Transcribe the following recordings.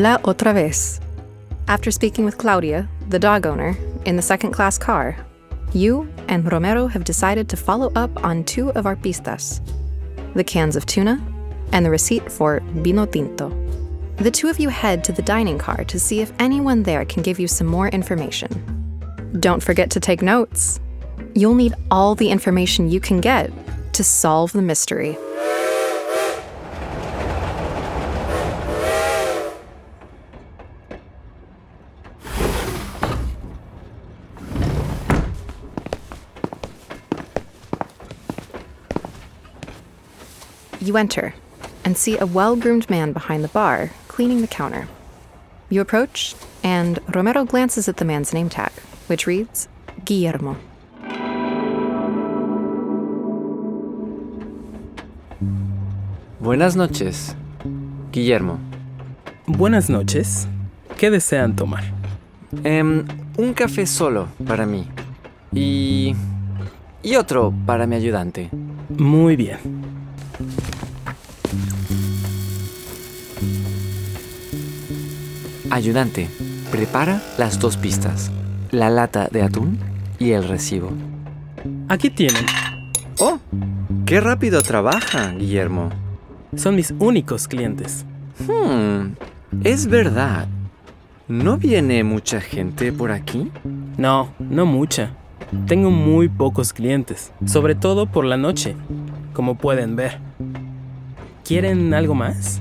Hola otra vez. After speaking with Claudia, the dog owner, in the second class car, you and Romero have decided to follow up on two of our pistas the cans of tuna and the receipt for vino tinto. The two of you head to the dining car to see if anyone there can give you some more information. Don't forget to take notes. You'll need all the information you can get to solve the mystery. You enter and see a well groomed man behind the bar cleaning the counter. You approach, and Romero glances at the man's name tag, which reads Guillermo. Buenas noches, Guillermo. Buenas noches. ¿Qué desean tomar? Em, un café solo para mí. Y... Y otro para mi ayudante. Muy bien. Ayudante, prepara las dos pistas. La lata de atún y el recibo. Aquí tienen. ¡Oh! ¡Qué rápido trabaja, Guillermo! Son mis únicos clientes. Hmm, es verdad. ¿No viene mucha gente por aquí? No, no mucha. Tengo muy pocos clientes, sobre todo por la noche, como pueden ver. ¿Quieren algo más?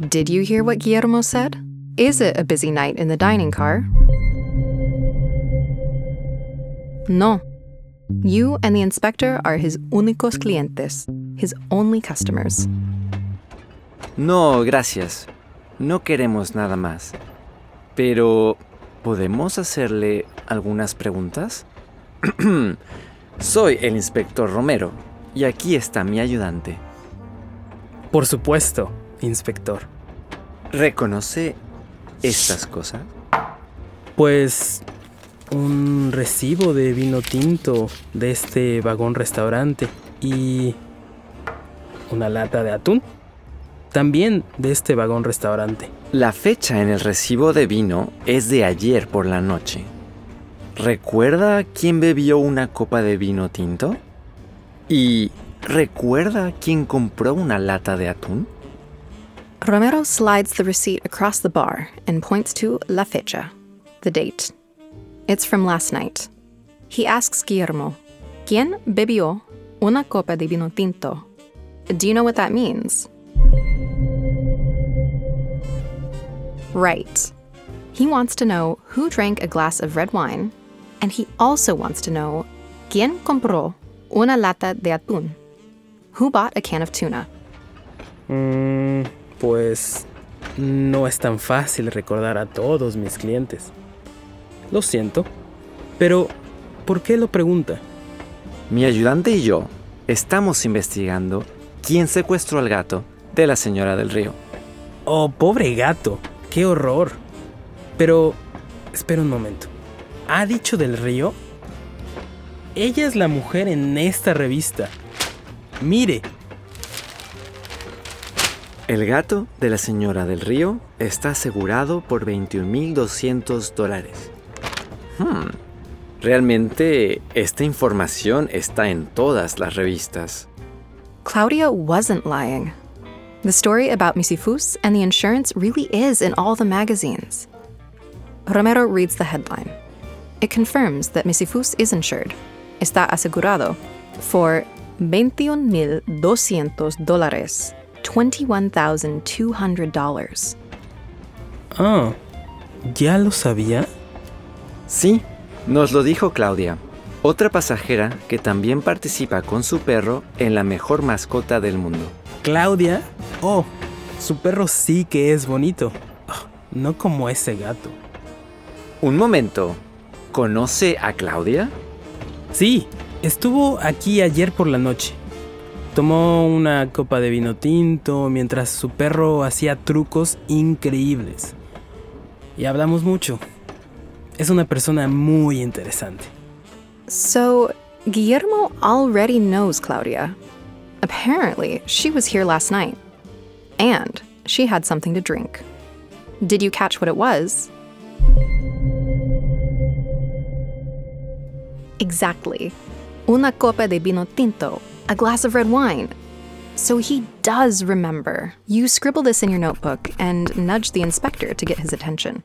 Did you hear what Guillermo said? Is it a busy night in the dining car? No. You and the inspector are his únicos clientes, his only customers. No, gracias. No queremos nada más. Pero, ¿podemos hacerle algunas preguntas? Soy el inspector Romero y aquí está mi ayudante. Por supuesto, inspector. ¿Reconoce estas cosas? Pues un recibo de vino tinto de este vagón restaurante y una lata de atún. También de este vagón restaurante. La fecha en el recibo de vino es de ayer por la noche. ¿Recuerda quién bebió una copa de vino tinto? ¿Y recuerda quién compró una lata de atún? Romero slides the receipt across the bar and points to la fecha, the date. It's from last night. He asks Guillermo, ¿Quién bebió una copa de vino tinto? Do you know what that means? Right. He wants to know who drank a glass of red wine, and he also wants to know ¿Quién compró una lata de atún? Who bought a can of tuna? Mm, pues no es tan fácil recordar a todos mis clientes. Lo siento, pero ¿por qué lo pregunta? Mi ayudante y yo estamos investigando quién secuestró al gato de la señora del río. Oh, pobre gato, qué horror. Pero, espera un momento. ¿Ha dicho del río? Ella es la mujer en esta revista. Mire, El gato de la señora del río está asegurado por 21.200 dólares. Hmm. Realmente esta información está en todas las revistas. Claudia wasn't lying. The story about Misifus and the insurance really is in all the magazines. Romero reads the headline. It confirms that Misifus is insured, está asegurado, for 21,200 dólares, $21,200. ah, ¿ya lo sabía? Sí, nos lo dijo Claudia, otra pasajera que también participa con su perro en la mejor mascota del mundo. ¿Claudia? Oh, su perro sí que es bonito. Ah, no como ese gato. Un momento, ¿conoce a Claudia? Sí, estuvo aquí ayer por la noche. Tomó una copa de vino tinto mientras su perro hacía trucos increíbles. Y hablamos mucho. Es una persona muy interesante. So, Guillermo already knows Claudia. Apparently, she was here last night. And she had something to drink. Did you catch what it was? Exactly. Una copa de vino tinto, a glass of red wine. So he does remember. You scribble this in your notebook and nudge the inspector to get his attention.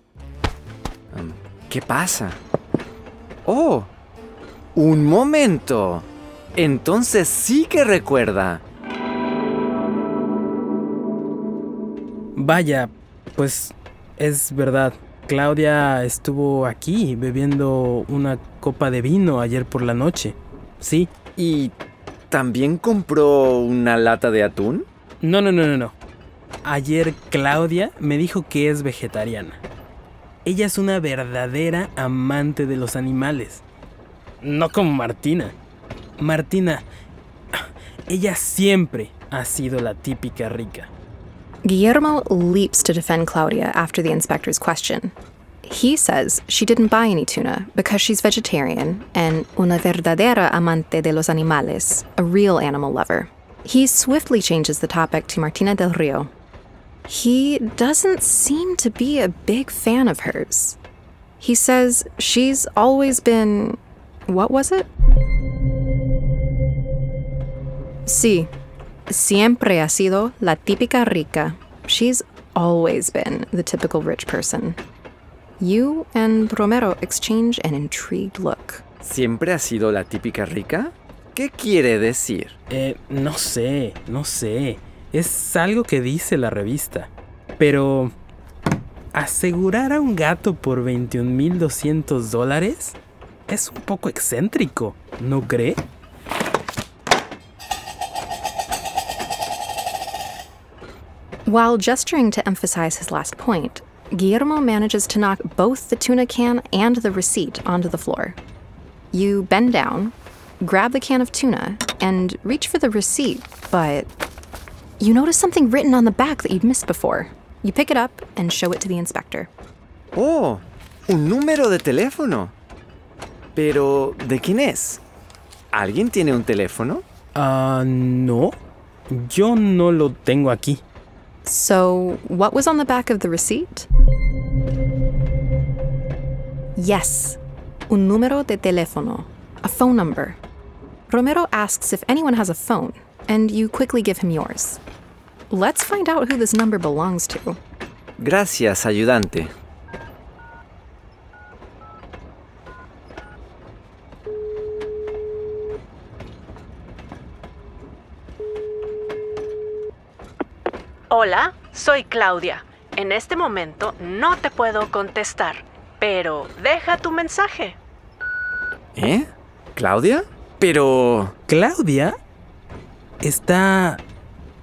¿Qué pasa? Oh, un momento. Entonces sí que recuerda. Vaya, pues es verdad. Claudia estuvo aquí bebiendo una copa de vino ayer por la noche. Sí. ¿Y también compró una lata de atún? No, no, no, no, no. Ayer Claudia me dijo que es vegetariana. Ella es una verdadera amante de los animales. No como Martina. Martina, ella siempre ha sido la típica rica. Guillermo leaps to defend Claudia after the inspector's question. He says she didn't buy any tuna because she's vegetarian and una verdadera amante de los animales, a real animal lover. He swiftly changes the topic to Martina del Rio. He doesn't seem to be a big fan of hers. He says she's always been. What was it? Sí, siempre ha sido la típica rica. She's always been the typical rich person. You and Romero exchange an intrigued look. ¿Siempre ha sido la típica rica? ¿Qué quiere decir? Eh, no sé, no sé. Es algo que dice la revista. Pero... ¿Asegurar a un gato por 21.200 dólares? Es un poco excéntrico, ¿no cree? While gesturing to emphasize his last point, Guillermo manages to knock both the tuna can and the receipt onto the floor. You bend down, grab the can of tuna, and reach for the receipt, but you notice something written on the back that you'd missed before. You pick it up and show it to the inspector. Oh, un número de teléfono. Pero, ¿de quién es? ¿Alguien tiene un teléfono? Ah, no. Yo no lo tengo aquí. So, what was on the back of the receipt? Yes, un número de teléfono, a phone number. Romero asks if anyone has a phone, and you quickly give him yours. Let's find out who this number belongs to. Gracias, ayudante. Hola, soy Claudia. En este momento no te puedo contestar, pero deja tu mensaje. ¿Eh? ¿Claudia? Pero... ¿Claudia? ¿Está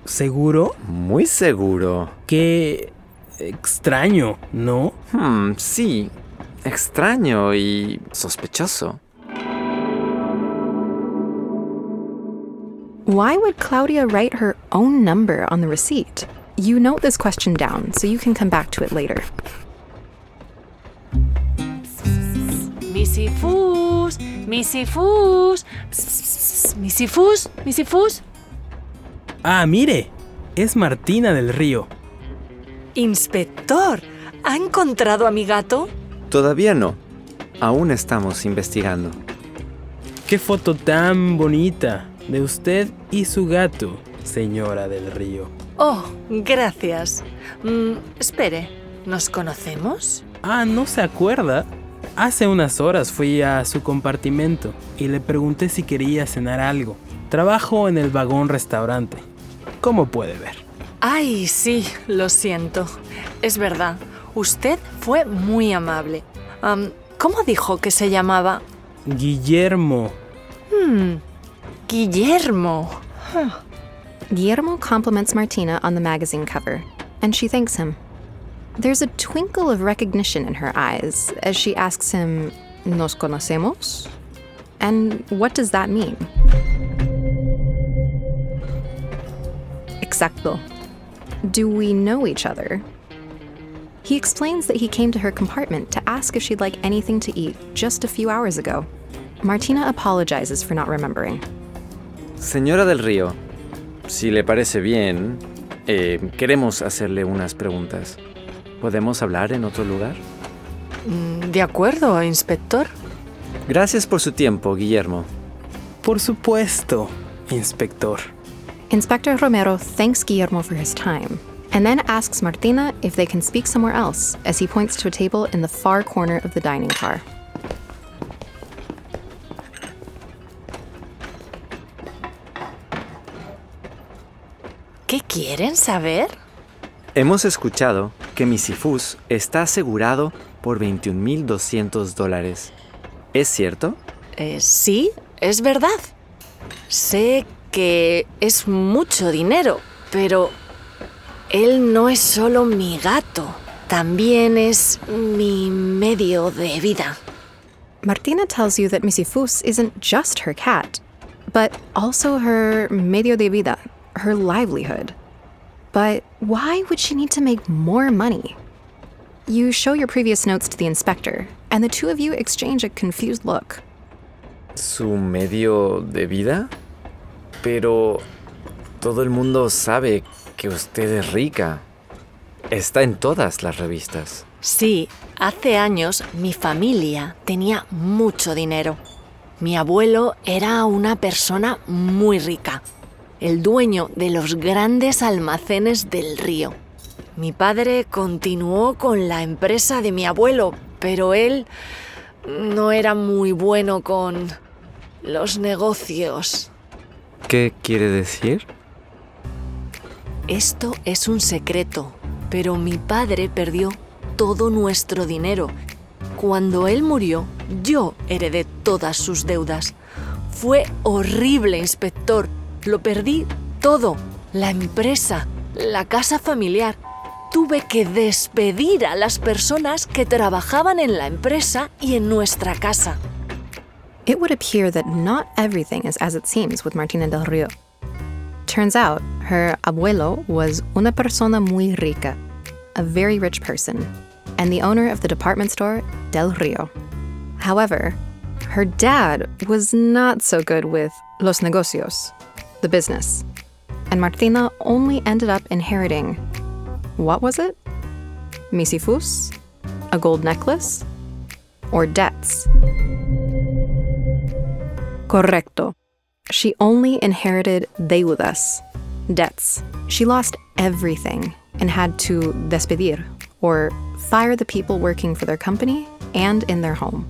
seguro? Muy seguro. Qué extraño, ¿no? Hmm, sí. Extraño y sospechoso. Why would Claudia write her own number on the receipt? You note this question down so you can come back to it later. Misifus, misifus, misifus, misifus. Ah, mire, es Martina del Río. Inspector, ¿ha encontrado a mi gato? Todavía no. Aún estamos investigando. Qué foto tan bonita de usted y su gato, señora del Río. Oh, gracias. Mm, espere, ¿nos conocemos? Ah, ¿no se acuerda? Hace unas horas fui a su compartimento y le pregunté si quería cenar algo. Trabajo en el vagón restaurante. ¿Cómo puede ver? Ay, sí, lo siento. Es verdad, usted fue muy amable. Am, ¿Cómo dijo que se llamaba? Guillermo. Hmm, Guillermo. Guillermo compliments Martina on the magazine cover, and she thanks him. There's a twinkle of recognition in her eyes as she asks him, ¿Nos conocemos? And what does that mean? Exacto. Do we know each other? He explains that he came to her compartment to ask if she'd like anything to eat just a few hours ago. Martina apologizes for not remembering. Señora del Río, si le parece bien, Eh, queremos hacerle unas preguntas. ¿Podemos hablar en otro lugar? Mm, De acuerdo, inspector. Gracias por su tiempo, Guillermo. Por supuesto, inspector. Inspector Romero thanks Guillermo for his time and then asks Martina if they can speak somewhere else as he points to a table in the far corner of the dining car. Quieren saber? Hemos escuchado que Misifus está asegurado por 21.200 dólares. ¿Es cierto? Eh, sí, es verdad. Sé que es mucho dinero, pero él no es solo mi gato, también es mi medio de vida. Martina tells you that Misifus isn't just her cat, but also her medio de vida, her livelihood. But why would she need to make more money? You show your previous notes to the inspector, and the two of you exchange a confused look. ¿Su medio de vida? Pero todo el mundo sabe que usted es rica. Está en todas las revistas. Sí, hace años mi familia tenía mucho dinero. Mi abuelo era una persona muy rica, el dueño de los grandes almacenes del río. Mi padre continuó con la empresa de mi abuelo, pero él no era muy bueno con los negocios. ¿Qué quiere decir? Esto es un secreto, pero mi padre perdió todo nuestro dinero. Cuando él murió, yo heredé todas sus deudas. Fue horrible, inspector. Lo perdí todo. La empresa, la casa familiar. Tuve que despedir a las personas que trabajaban en la empresa y en nuestra casa. It would appear that not everything is as it seems with Martina del Rio. Turns out, her abuelo was una persona muy rica, a very rich person, and the owner of the department store Del Rio. However, her dad was not so good with los negocios, the business, and Martina only ended up inheriting what was it? Misifus? A gold necklace? Or debts? Correcto. She only inherited deudas, debts. She lost everything and had to despedir, or fire the people working for their company and in their home.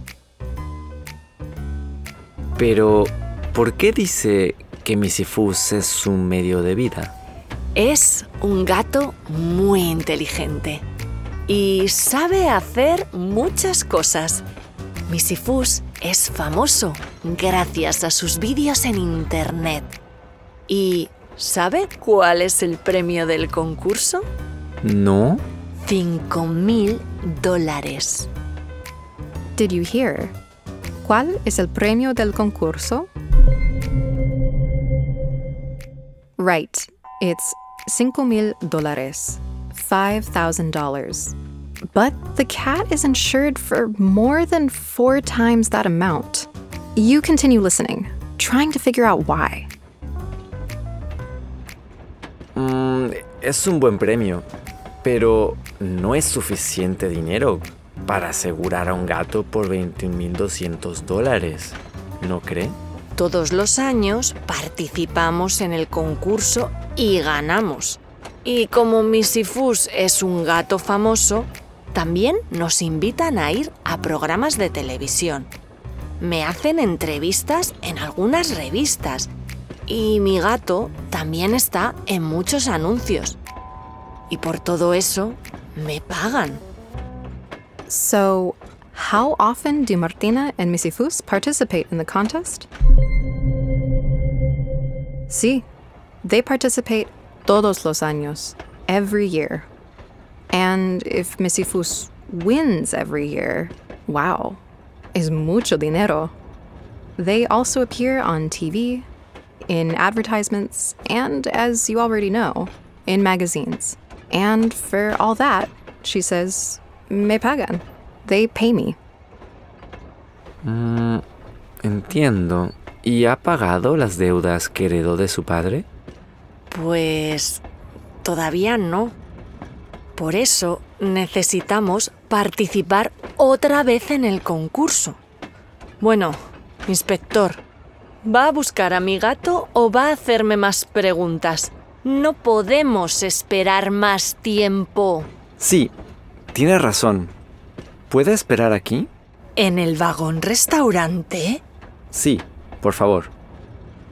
Pero, ¿por qué dice que Misifus es su medio de vida? Es un gato muy inteligente y sabe hacer muchas cosas. Misifus es famoso gracias a sus vídeos en Internet. ¿Y sabe cuál es el premio del concurso? ¿No? 5 mil dólares. Did you hear? ¿Cuál es el premio del concurso? Right. It's cinco mil dólares, $5,000. But the cat is insured for more than four times that amount. You continue listening, trying to figure out why. Mm, es un buen premio, pero no es suficiente dinero para asegurar a un gato por 21.200 dólares, ¿no cree? Todos los años participamos en el concurso y ganamos. Y como Misifus es un gato famoso, también nos invitan a ir a programas de televisión. Me hacen entrevistas en algunas revistas y mi gato también está en muchos anuncios. Y por todo eso me pagan. So, how often do Martina and Misifus participate in the contest? Sí, they participate todos los años, every year. And if Misifus wins every year, wow, is mucho dinero. They also appear on TV, in advertisements, and as you already know, in magazines. And for all that, she says, me pagan. They pay me. Mm, entiendo. ¿Y ha pagado las deudas que heredó de su padre? Pues todavía no. Por eso necesitamos participar otra vez en el concurso. Bueno, inspector, ¿va a buscar a mi gato o va a hacerme más preguntas? No podemos esperar más tiempo. Sí, tiene razón. ¿Puede esperar aquí? ¿En el vagón restaurante? Sí, por favor.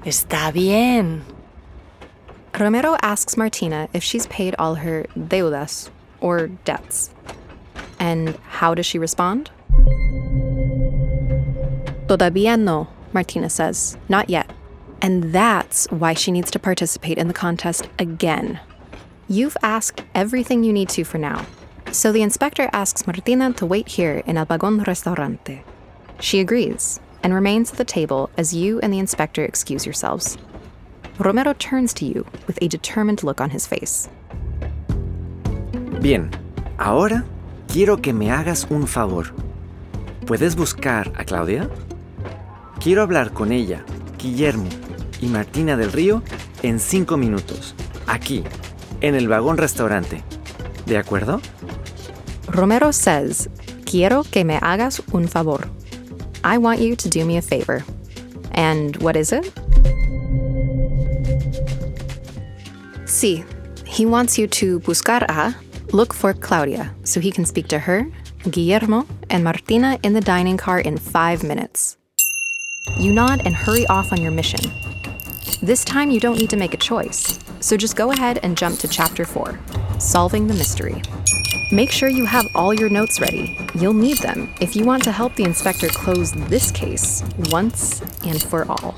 Está bien. Romero asks Martina if she's paid all her deudas, or debts. And how does she respond? Todavía no, Martina says. Not yet. And that's why she needs to participate in the contest again. You've asked everything you need to for now. So the inspector asks Martina to wait here in El Vagón Restaurante. She agrees and remains at the table as you and the inspector excuse yourselves. Romero turns to you with a determined look on his face. Bien, ahora quiero que me hagas un favor. ¿Puedes buscar a Claudia? Quiero hablar con ella, Guillermo y Martina del Río en cinco minutos, aquí, en el vagón restaurante. ¿De acuerdo? Romero says, Quiero que me hagas un favor. I want you to do me a favor. And what is it? Sí, he wants you to buscar a, look for Claudia, so he can speak to her, Guillermo, and Martina in the dining car in five minutes. You nod and hurry off on your mission. This time you don't need to make a choice, so just go ahead and jump to chapter 4 Solving the Mystery. Make sure you have all your notes ready. You'll need them if you want to help the inspector close this case once and for all.